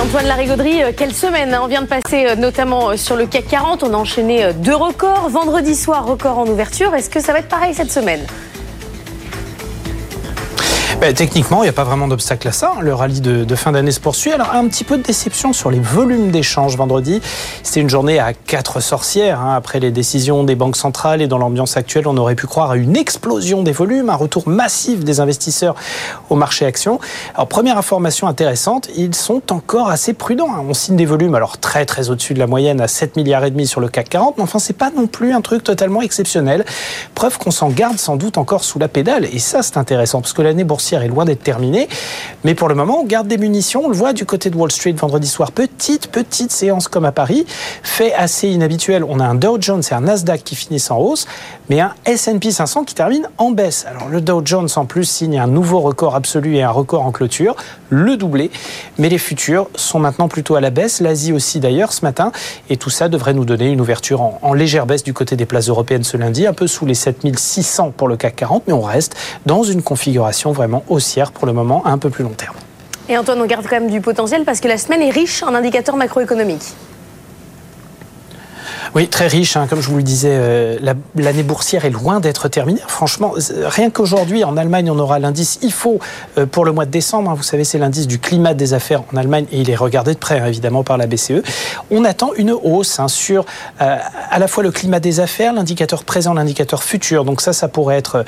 Antoine Larigauderie, euh, quelle semaine hein. On vient de passer euh, notamment euh, sur le CAC 40, on a enchaîné deux records. Vendredi soir, record en ouverture. Est-ce que ça va être pareil cette semaine? Bah, techniquement, il n'y a pas vraiment d'obstacle à ça. Le rallye de, fin d'année se poursuit. Alors, un petit peu de déception sur les volumes d'échanges vendredi. C'était une journée à quatre sorcières. Hein. Après les décisions des banques centrales et dans l'ambiance actuelle, on aurait pu croire à une explosion des volumes, un retour massif des investisseurs au marché actions. Alors, première information intéressante, ils sont encore assez prudents. Hein. On signe des volumes, alors très très au-dessus de la moyenne, à 7 milliards et demi sur le CAC 40, mais enfin, c'est pas non plus un truc totalement exceptionnel. Preuve qu'on s'en garde sans doute encore sous la pédale. Et ça, c'est intéressant, parce que l'année boursière est loin d'être terminée. Mais pour le moment, on garde des munitions. On le voit du côté de Wall Street vendredi soir. Petite, petite séance comme à Paris. Fait assez inhabituel. On a un Dow Jones et un Nasdaq qui finissent en hausse, mais un S&P 500 qui termine en baisse. Alors le Dow Jones en plus signe un nouveau record absolu et un record en clôture, le doublé. Mais les futurs sont maintenant plutôt à la baisse. L'Asie aussi d'ailleurs ce matin. Et tout ça devrait nous donner une ouverture en, en légère baisse du côté des places européennes ce lundi, un peu sous les 7600 pour le CAC 40, mais on reste dans une configuration vraiment haussière pour le moment à un peu plus long terme. Et Antoine, on garde quand même du potentiel parce que la semaine est riche en indicateurs macroéconomiques. Oui, très riche. Hein. Comme je vous le disais, euh, l'année boursière est loin d'être terminée. Franchement, rien qu'aujourd'hui, en Allemagne, on aura l'indice IFO euh, pour le mois de décembre. Hein. Vous savez, c'est l'indice du climat des affaires en Allemagne et il est regardé de près, hein, évidemment, par la BCE. On attend une hausse sur euh, à la fois le climat des affaires, l'indicateur présent, l'indicateur futur. Donc ça, ça pourrait être,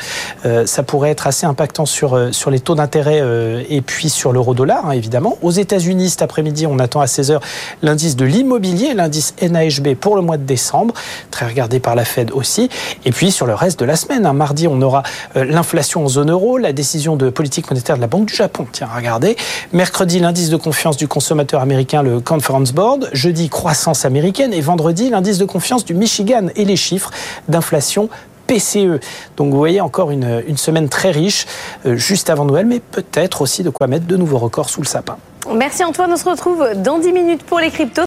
ça pourrait être assez impactant sur, sur les taux d'intérêt et puis sur l'euro-dollar, évidemment. Aux États-Unis, cet après-midi, on attend à 16h l'indice de l'immobilier, l'indice NAHB pour le mois de très regardé par la Fed aussi. Et puis sur le reste de la semaine, hein, mardi, on aura euh, l'inflation en zone euro, la décision de politique monétaire de la Banque du Japon. Tiens, regardez. Mercredi, l'indice de confiance du consommateur américain, le Conference Board. Jeudi, croissance américaine. Et vendredi, l'indice de confiance du Michigan et les chiffres d'inflation PCE. Donc vous voyez encore une, une semaine très riche, euh, juste avant Noël, mais peut-être aussi de quoi mettre de nouveaux records sous le sapin. Merci Antoine, on se retrouve dans 10 minutes pour les cryptos.